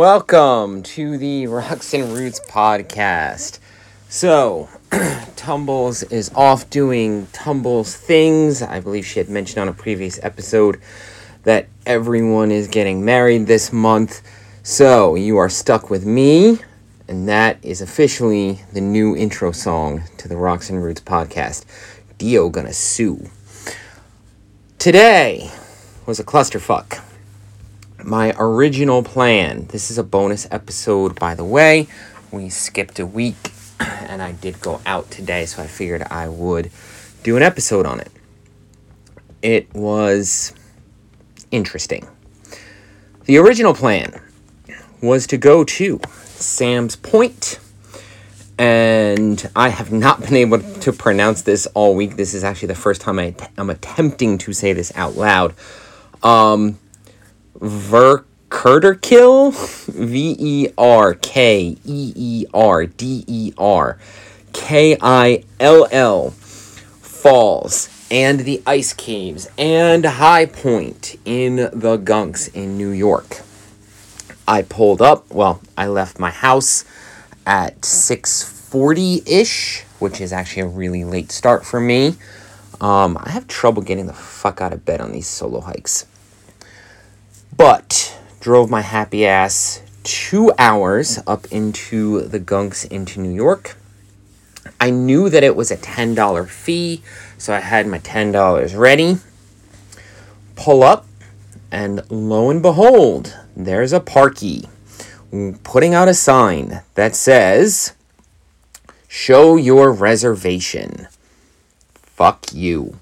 Welcome to the Rocks and Roots podcast. So, Tumbles is off doing Tumbles things. I believe she had mentioned on a previous episode that everyone is getting married this month. So, you are stuck with me, and that is officially the new intro song to the Rocks and Roots podcast. Dio gonna sue. Today was a clusterfuck my original plan. This is a bonus episode, by the way. We skipped a week and I did go out today, so I figured I would do an episode on it. It was interesting. The original plan was to go to Sam's Point, and I have not been able to pronounce this all week. This is actually the first time I am attempting to say this out loud. Um, Verkeerderkill, V E R K E E R D E R K I L L Falls and the ice caves and High Point in the Gunks in New York. I pulled up, well, I left my house at 6:40ish, which is actually a really late start for me. Um, I have trouble getting the fuck out of bed on these solo hikes. But drove my happy ass two hours up into the gunks into New York. I knew that it was a $10 fee, so I had my $10 ready. Pull up, and lo and behold, there's a parky putting out a sign that says, Show your reservation. Fuck you.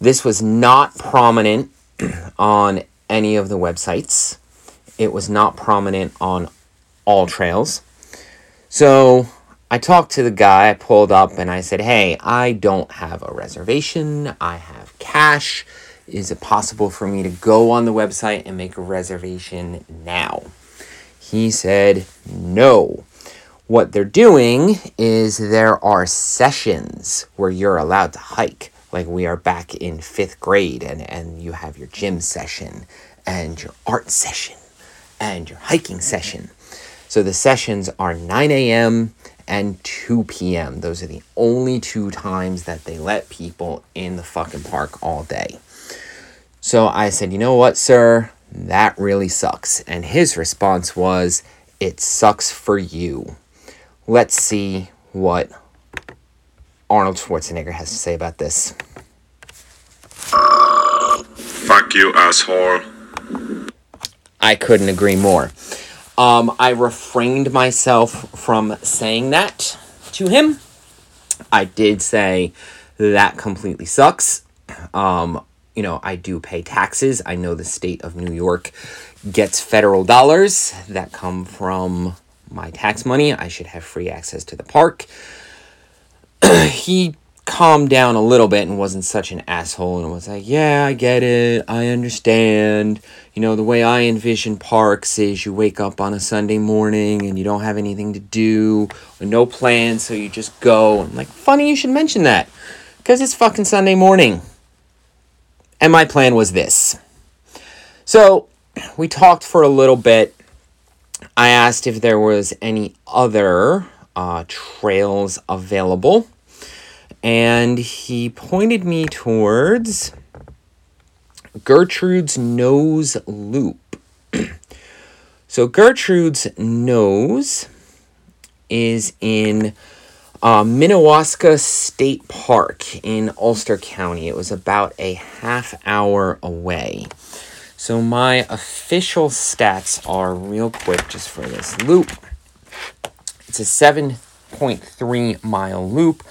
This was not prominent on any of the websites. It was not prominent on all trails. So I talked to the guy, I pulled up and I said, Hey, I don't have a reservation. I have cash. Is it possible for me to go on the website and make a reservation now? He said, No. What they're doing is there are sessions where you're allowed to hike like we are back in fifth grade and, and you have your gym session and your art session and your hiking session. So the sessions are 9 a.m. and 2 p.m. Those are the only two times that they let people in the fucking park all day. So I said, you know what, sir? That really sucks. And his response was, it sucks for you. Let's see what Arnold Schwarzenegger has to say about this. Fuck you, asshole. I couldn't agree more. Um, I refrained myself from saying that to him. I did say that completely sucks. Um, you know, I do pay taxes. I know the state of New York gets federal dollars that come from my tax money. I should have free access to the park. he calmed down a little bit and wasn't such an asshole and was like, Yeah, I get it. I understand. You know, the way I envision parks is you wake up on a Sunday morning and you don't have anything to do no plans, so you just go. I'm like, Funny you should mention that because it's fucking Sunday morning. And my plan was this. So we talked for a little bit. I asked if there was any other uh, trails available and he pointed me towards Gertrude's Nose Loop. so, Gertrude's Nose is in uh, Minnewaska State Park in Ulster County. It was about a half hour away. So, my official stats are real quick just for this loop. It's a 7.3 mile loop.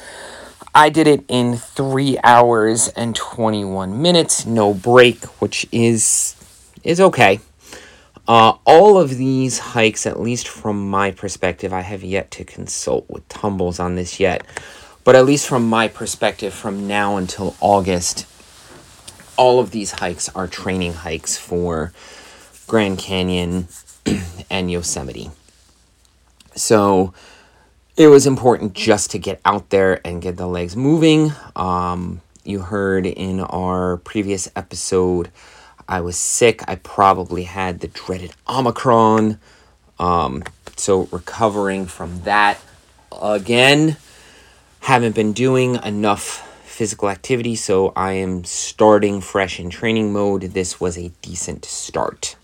I did it in three hours and 21 minutes, no break, which is is okay. Uh, all of these hikes, at least from my perspective, I have yet to consult with Tumbles on this yet, but at least from my perspective, from now until August, all of these hikes are training hikes for Grand Canyon and Yosemite. So, it was important just to get out there and get the legs moving. Um, you heard in our previous episode, I was sick. I probably had the dreaded Omicron. Um, so recovering from that again. Haven't been doing enough physical activity, so I am starting fresh in training mode. This was a decent start.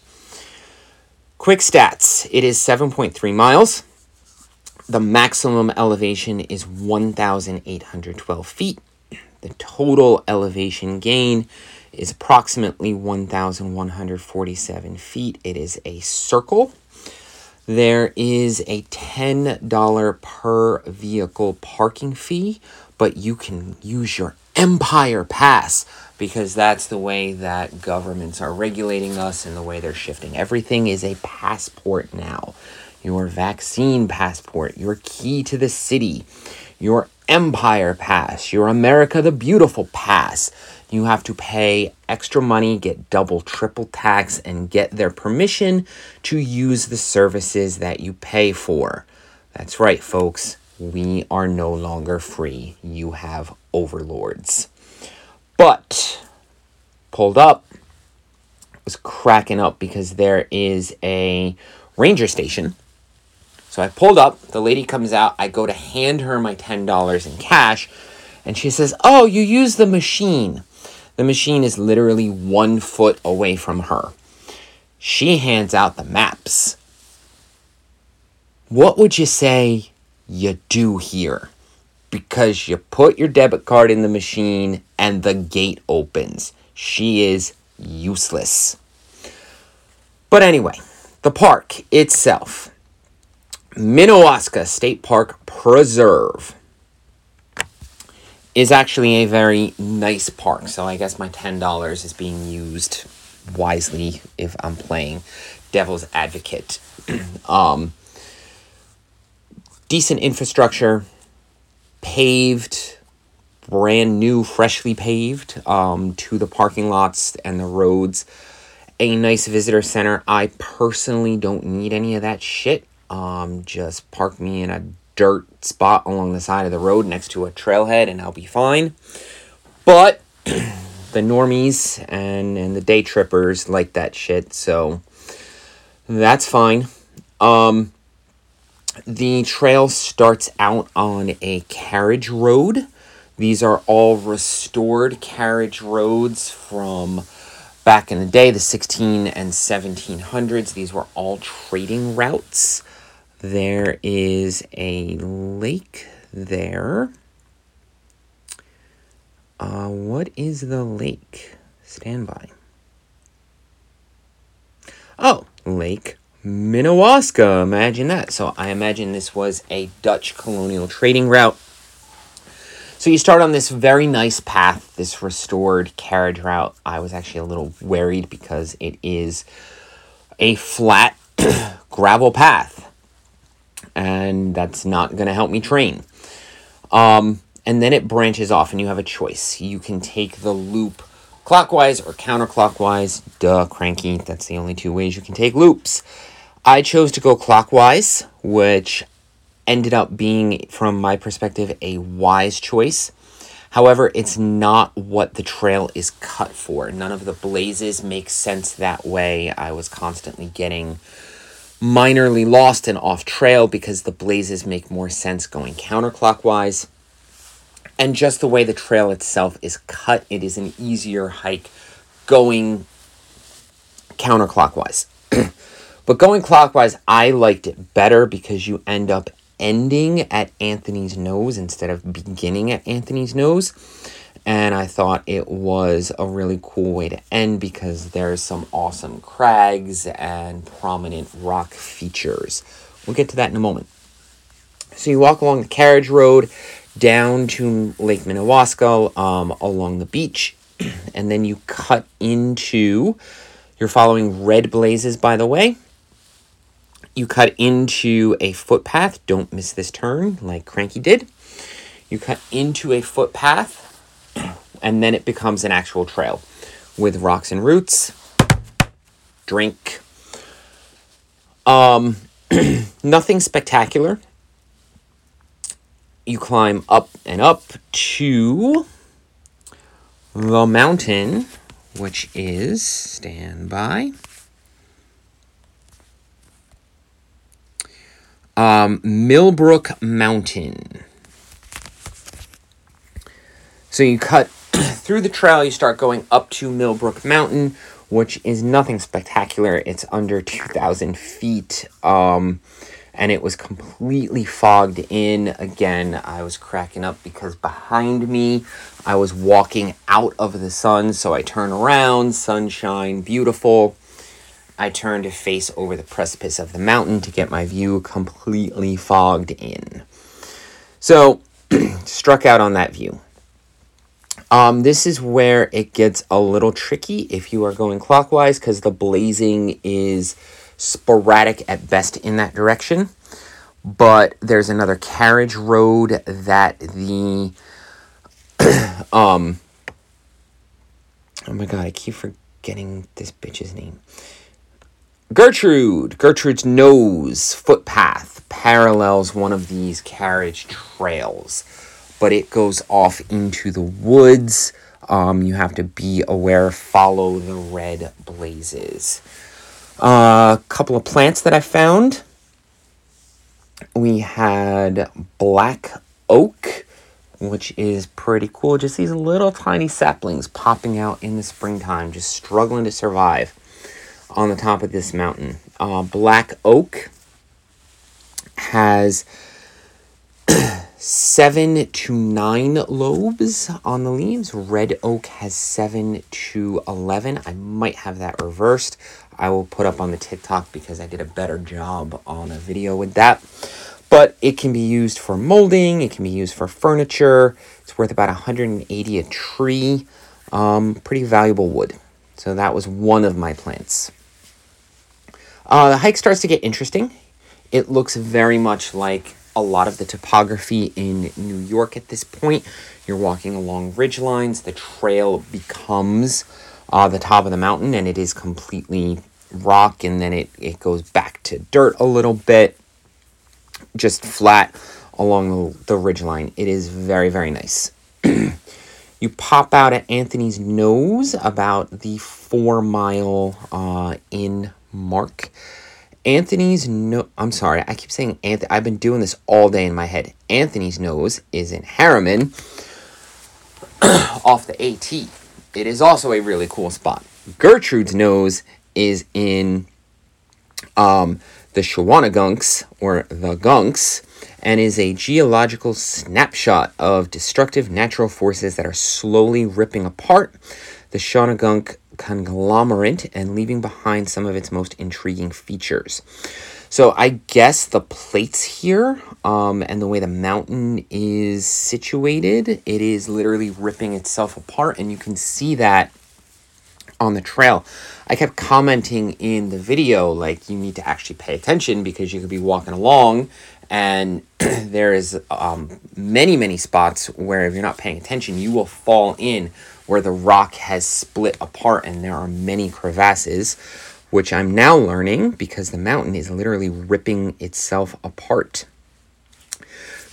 Quick stats it is 7.3 miles. The maximum elevation is 1,812 feet. The total elevation gain is approximately 1,147 feet. It is a circle. There is a $10 per vehicle parking fee, but you can use your Empire Pass because that's the way that governments are regulating us and the way they're shifting. Everything is a passport now. Your vaccine passport, your key to the city, your Empire Pass, your America the Beautiful Pass. You have to pay extra money, get double, triple tax, and get their permission to use the services that you pay for. That's right, folks. We are no longer free. You have overlords. But pulled up was cracking up because there is a ranger station. So I pulled up, the lady comes out, I go to hand her my $10 in cash, and she says, Oh, you use the machine. The machine is literally one foot away from her. She hands out the maps. What would you say you do here? Because you put your debit card in the machine and the gate opens. She is useless. But anyway, the park itself Minnewaska State Park Preserve is actually a very nice park. So I guess my $10 is being used wisely if I'm playing devil's advocate. um, decent infrastructure, paved, brand new, freshly paved um, to the parking lots and the roads. A nice visitor center. I personally don't need any of that shit. Um, just park me in a dirt spot along the side of the road next to a trailhead and I'll be fine. But the normies and, and the day trippers like that shit, so that's fine. Um, the trail starts out on a carriage road. These are all restored carriage roads from back in the day, the 16 and 1700s. These were all trading routes. There is a lake there. Uh, what is the lake? Stand by. Oh, Lake Minnewaska. Imagine that. So I imagine this was a Dutch colonial trading route. So you start on this very nice path, this restored carriage route. I was actually a little worried because it is a flat gravel path and that's not going to help me train. Um, and then it branches off, and you have a choice. You can take the loop clockwise or counterclockwise. Duh, cranky. That's the only two ways you can take loops. I chose to go clockwise, which ended up being, from my perspective, a wise choice. However, it's not what the trail is cut for. None of the blazes make sense that way. I was constantly getting minorly lost and off trail because the blazes make more sense going counterclockwise. And just the way the trail itself is cut, it is an easier hike going counterclockwise. but going clockwise, I liked it better because you end up ending at Anthony's nose instead of beginning at Anthony's nose and I thought it was a really cool way to end because there's some awesome crags and prominent rock features. We'll get to that in a moment. So you walk along the carriage road down to Lake Minnewaska um, along the beach, and then you cut into. You're following red blazes, by the way. You cut into a footpath. Don't miss this turn, like Cranky did. You cut into a footpath and then it becomes an actual trail with rocks and roots. Drink. Um, nothing spectacular. You climb up and up to the mountain, which is stand by. Um, Millbrook Mountain. So you cut through the trail, you start going up to Millbrook Mountain, which is nothing spectacular. It's under 2,000 feet. Um, and it was completely fogged in. Again, I was cracking up because behind me, I was walking out of the sun. So I turn around, sunshine, beautiful. I turn to face over the precipice of the mountain to get my view completely fogged in. So, struck out on that view. Um, this is where it gets a little tricky if you are going clockwise because the blazing is sporadic at best in that direction. But there's another carriage road that the um oh my god, I keep forgetting this bitch's name. Gertrude, Gertrude's nose footpath parallels one of these carriage trails, but it goes off into the woods. Um, you have to be aware, follow the red blazes. A uh, couple of plants that I found. We had black oak, which is pretty cool. Just these little tiny saplings popping out in the springtime, just struggling to survive on the top of this mountain. Uh, black oak has seven to nine lobes on the leaves. Red oak has seven to 11. I might have that reversed. I will put up on the TikTok because I did a better job on a video with that. But it can be used for molding, it can be used for furniture. It's worth about 180 a tree. Um, pretty valuable wood. So that was one of my plants. Uh, the hike starts to get interesting. It looks very much like a lot of the topography in New York at this point. You're walking along ridge lines. The trail becomes uh, the top of the mountain and it is completely rock and then it, it goes back to dirt a little bit, just flat along the, the ridge line. It is very, very nice. you pop out at Anthony's Nose about the four mile uh, in mark. Anthony's no I'm sorry, I keep saying Anthony I've been doing this all day in my head. Anthony's nose is in Harriman off the AT. It is also a really cool spot. Gertrude's nose is in um, the Shawanagunks or the Gunks and is a geological snapshot of destructive natural forces that are slowly ripping apart the Shawangunk conglomerate and leaving behind some of its most intriguing features. So I guess the plates here um, and the way the mountain is situated, it is literally ripping itself apart, and you can see that on the trail. I kept commenting in the video like you need to actually pay attention because you could be walking along and there is um, many many spots where if you're not paying attention you will fall in where the rock has split apart and there are many crevasses, which I'm now learning because the mountain is literally ripping itself apart.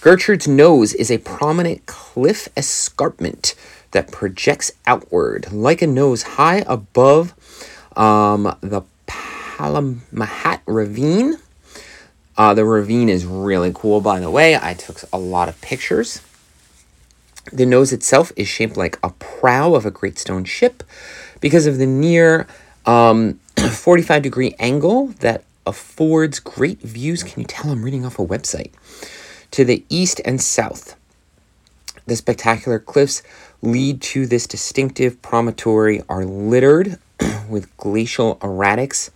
Gertrude's nose is a prominent cliff escarpment that projects outward like a nose high above um, the Palmaghatt Ravine. Uh, the ravine is really cool, by the way. I took a lot of pictures. The nose itself is shaped like a prow of a great stone ship because of the near um, 45 degree angle that affords great views. Can you tell I'm reading off a website? To the east and south. The spectacular cliffs lead to this distinctive promontory are littered with glacial erratics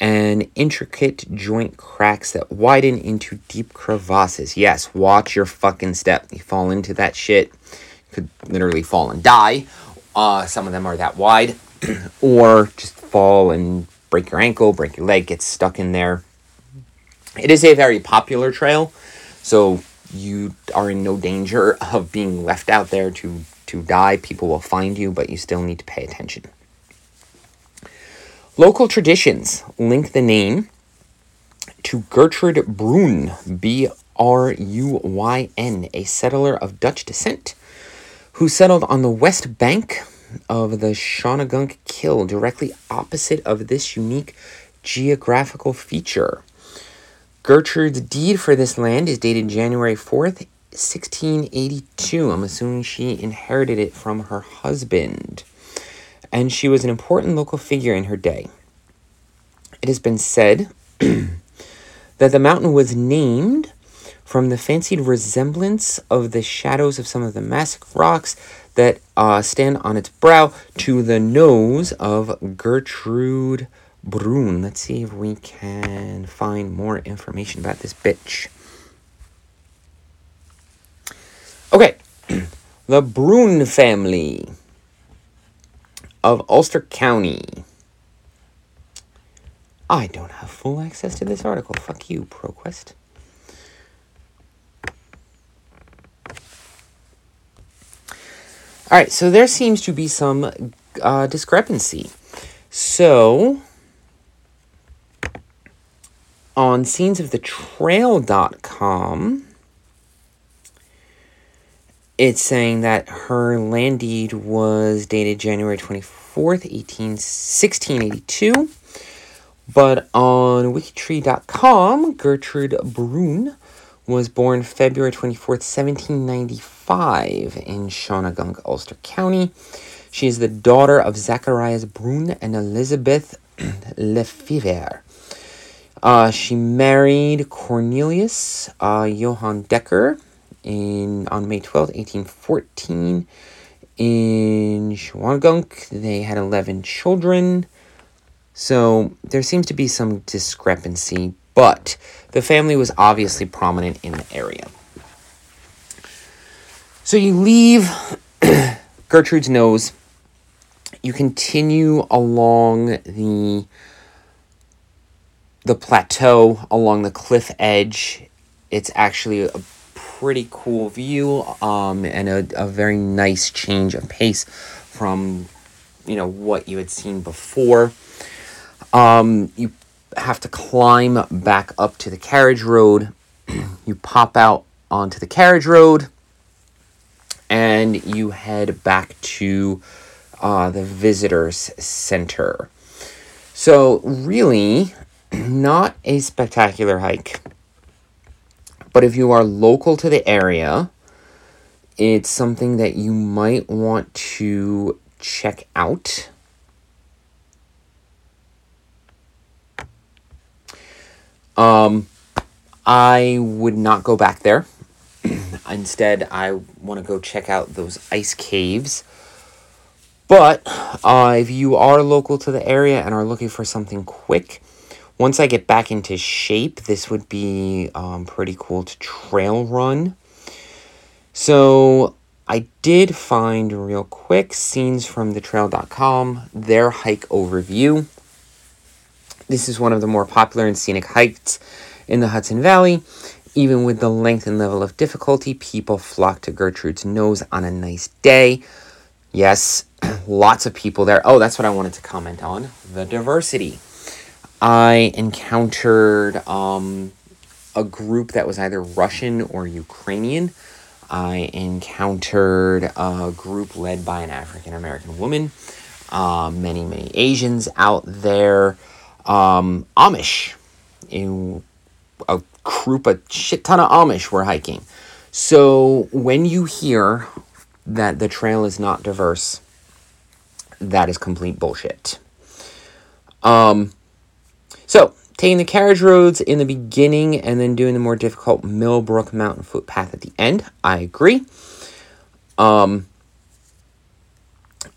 and intricate joint cracks that widen into deep crevasses. Yes, watch your fucking step. You fall into that shit, could literally fall and die. Uh, some of them are that wide, or just fall and break your ankle, break your leg, get stuck in there. It is a very popular trail, so you are in no danger of being left out there to to die. People will find you, but you still need to pay attention. Local traditions link the name to Gertrude Bruyn, B R U Y N, a settler of Dutch descent who settled on the west bank of the Shawangunk Kill, directly opposite of this unique geographical feature. Gertrude's deed for this land is dated January 4th, 1682. I'm assuming she inherited it from her husband. And she was an important local figure in her day. It has been said that the mountain was named from the fancied resemblance of the shadows of some of the massive rocks that uh, stand on its brow to the nose of Gertrude Bruyn. Let's see if we can find more information about this bitch. Okay, the Bruyn family of Ulster County. I don't have full access to this article. Fuck you, ProQuest. All right, so there seems to be some uh, discrepancy. So, on scenesofthetrail.com, it's saying that her land deed was dated January 24th, 18, 1682. But on wikitree.com, Gertrude Bruyn was born February 24th, 1795 in Shawangunk, Ulster County. She is the daughter of Zacharias Bruyn and Elizabeth Lefevre. Uh, she married Cornelius uh, Johann Decker in on May 12th, 1814 in Shawangunk. They had 11 children. So there seems to be some discrepancy, but the family was obviously prominent in the area. So you leave Gertrude's nose, you continue along the the plateau along the cliff edge. It's actually a pretty cool view um, and a, a very nice change of pace from you know what you had seen before. Um, you have to climb back up to the carriage road. you pop out onto the carriage road and you head back to uh, the visitors center. So, really, not a spectacular hike. But if you are local to the area, it's something that you might want to check out. Um, I would not go back there. Instead, I want to go check out those ice caves. But uh, if you are local to the area and are looking for something quick, once I get back into shape, this would be um, pretty cool to trail run. So I did find real quick scenes from thetrail.com, their hike overview. This is one of the more popular and scenic hikes in the Hudson Valley. Even with the length and level of difficulty, people flock to Gertrude's Nose on a nice day. Yes, lots of people there. Oh, that's what I wanted to comment on the diversity. I encountered um, a group that was either Russian or Ukrainian. I encountered a group led by an African American woman. Uh, many, many Asians out there um, Amish. In a group, a shit ton of Amish were hiking. So when you hear that the trail is not diverse, that is complete bullshit. Um, so taking the carriage roads in the beginning and then doing the more difficult Millbrook Mountain footpath at the end, I agree. Um,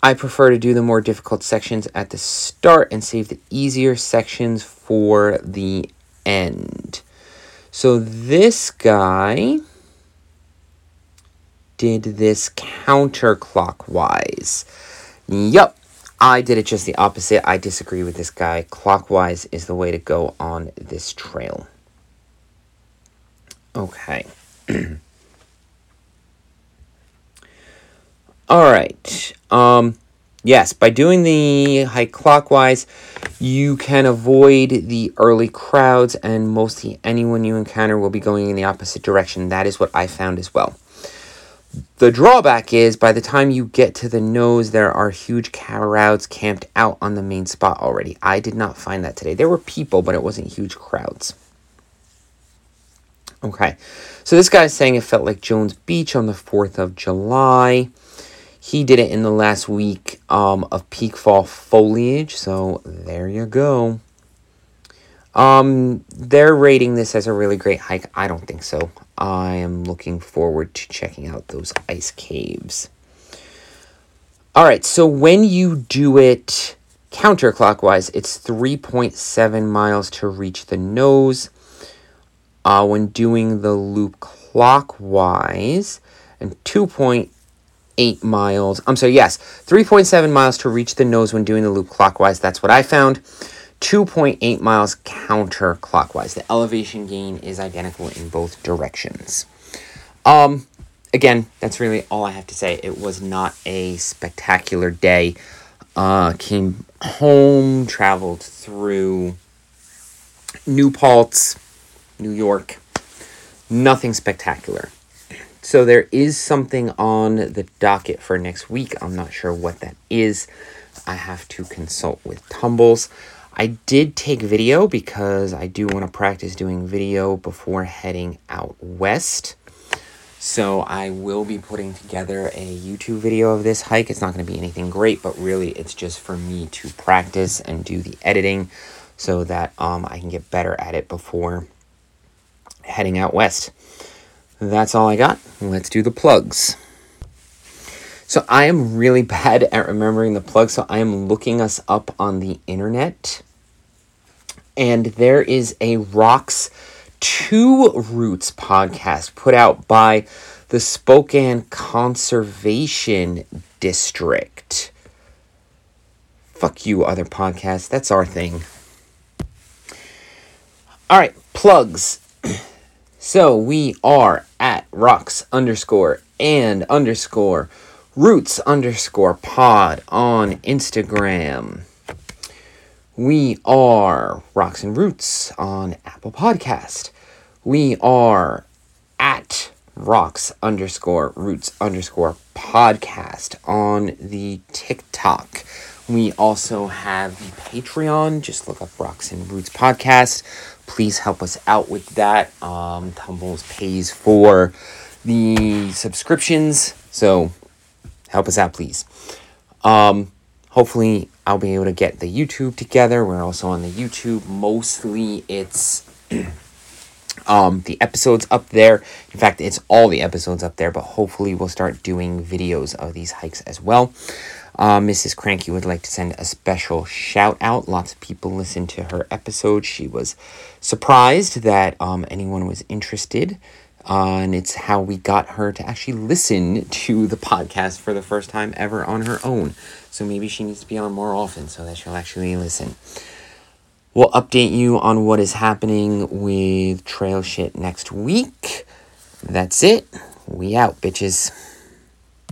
I prefer to do the more difficult sections at the start and save the easier sections for the end. So this guy did this counterclockwise. Yup, I did it just the opposite. I disagree with this guy. Clockwise is the way to go on this trail. Okay. All right. Um, yes, by doing the hike clockwise, you can avoid the early crowds, and mostly anyone you encounter will be going in the opposite direction. That is what I found as well. The drawback is by the time you get to the nose, there are huge crowds camped out on the main spot already. I did not find that today. There were people, but it wasn't huge crowds. Okay, so this guy's saying it felt like Jones Beach on the 4th of July. He did it in the last week um, of peak fall foliage, so there you go. Um, they're rating this as a really great hike. I don't think so. I am looking forward to checking out those ice caves. All right, so when you do it counterclockwise, it's 3.7 miles to reach the nose. Uh, when doing the loop clockwise, and 2.8 miles. I'm sorry, yes, 3.7 miles to reach the nose when doing the loop clockwise. That's what I found. 2.8 miles counterclockwise. The elevation gain is identical in both directions. Um, again, that's really all I have to say. It was not a spectacular day. Uh, came home, traveled through New Paltz, New York. Nothing spectacular. So there is something on the docket for next week. I'm not sure what that is. I have to consult with Tumbles. I did take video because I do want to practice doing video before heading out west. So I will be putting together a YouTube video of this hike. It's not going to be anything great, but really it's just for me to practice and do the editing so that um, I can get better at it before heading out west. That's all I got. Let's do the plugs. So I am really bad at remembering the plug, so I am looking us up on the internet. And there is a Rocks Two Roots podcast put out by the Spokane Conservation District. Fuck you, other podcasts. That's our thing. All right, plugs. so we are at rocks underscore and underscore roots underscore pod on Instagram. We are Rocks and Roots on Apple Podcast. We are at rocks underscore roots underscore podcast on the TikTok. We also have the Patreon. Just look up Rocks and Roots podcast. Please help us out with that. Um, Tumbles pays for the subscriptions, so help us out, please. Um, hopefully, I'll be able to get the YouTube together. We're also on the YouTube. Mostly, it's um, the episodes up there. In fact, it's all the episodes up there, but hopefully, we'll start doing videos of these hikes as well. Uh, Mrs. Cranky would like to send a special shout out. Lots of people listened to her episode. She was surprised that um, anyone was interested. And it's how we got her to actually listen to the podcast for the first time ever on her own. So maybe she needs to be on more often so that she'll actually listen. We'll update you on what is happening with trail shit next week. That's it. We out, bitches.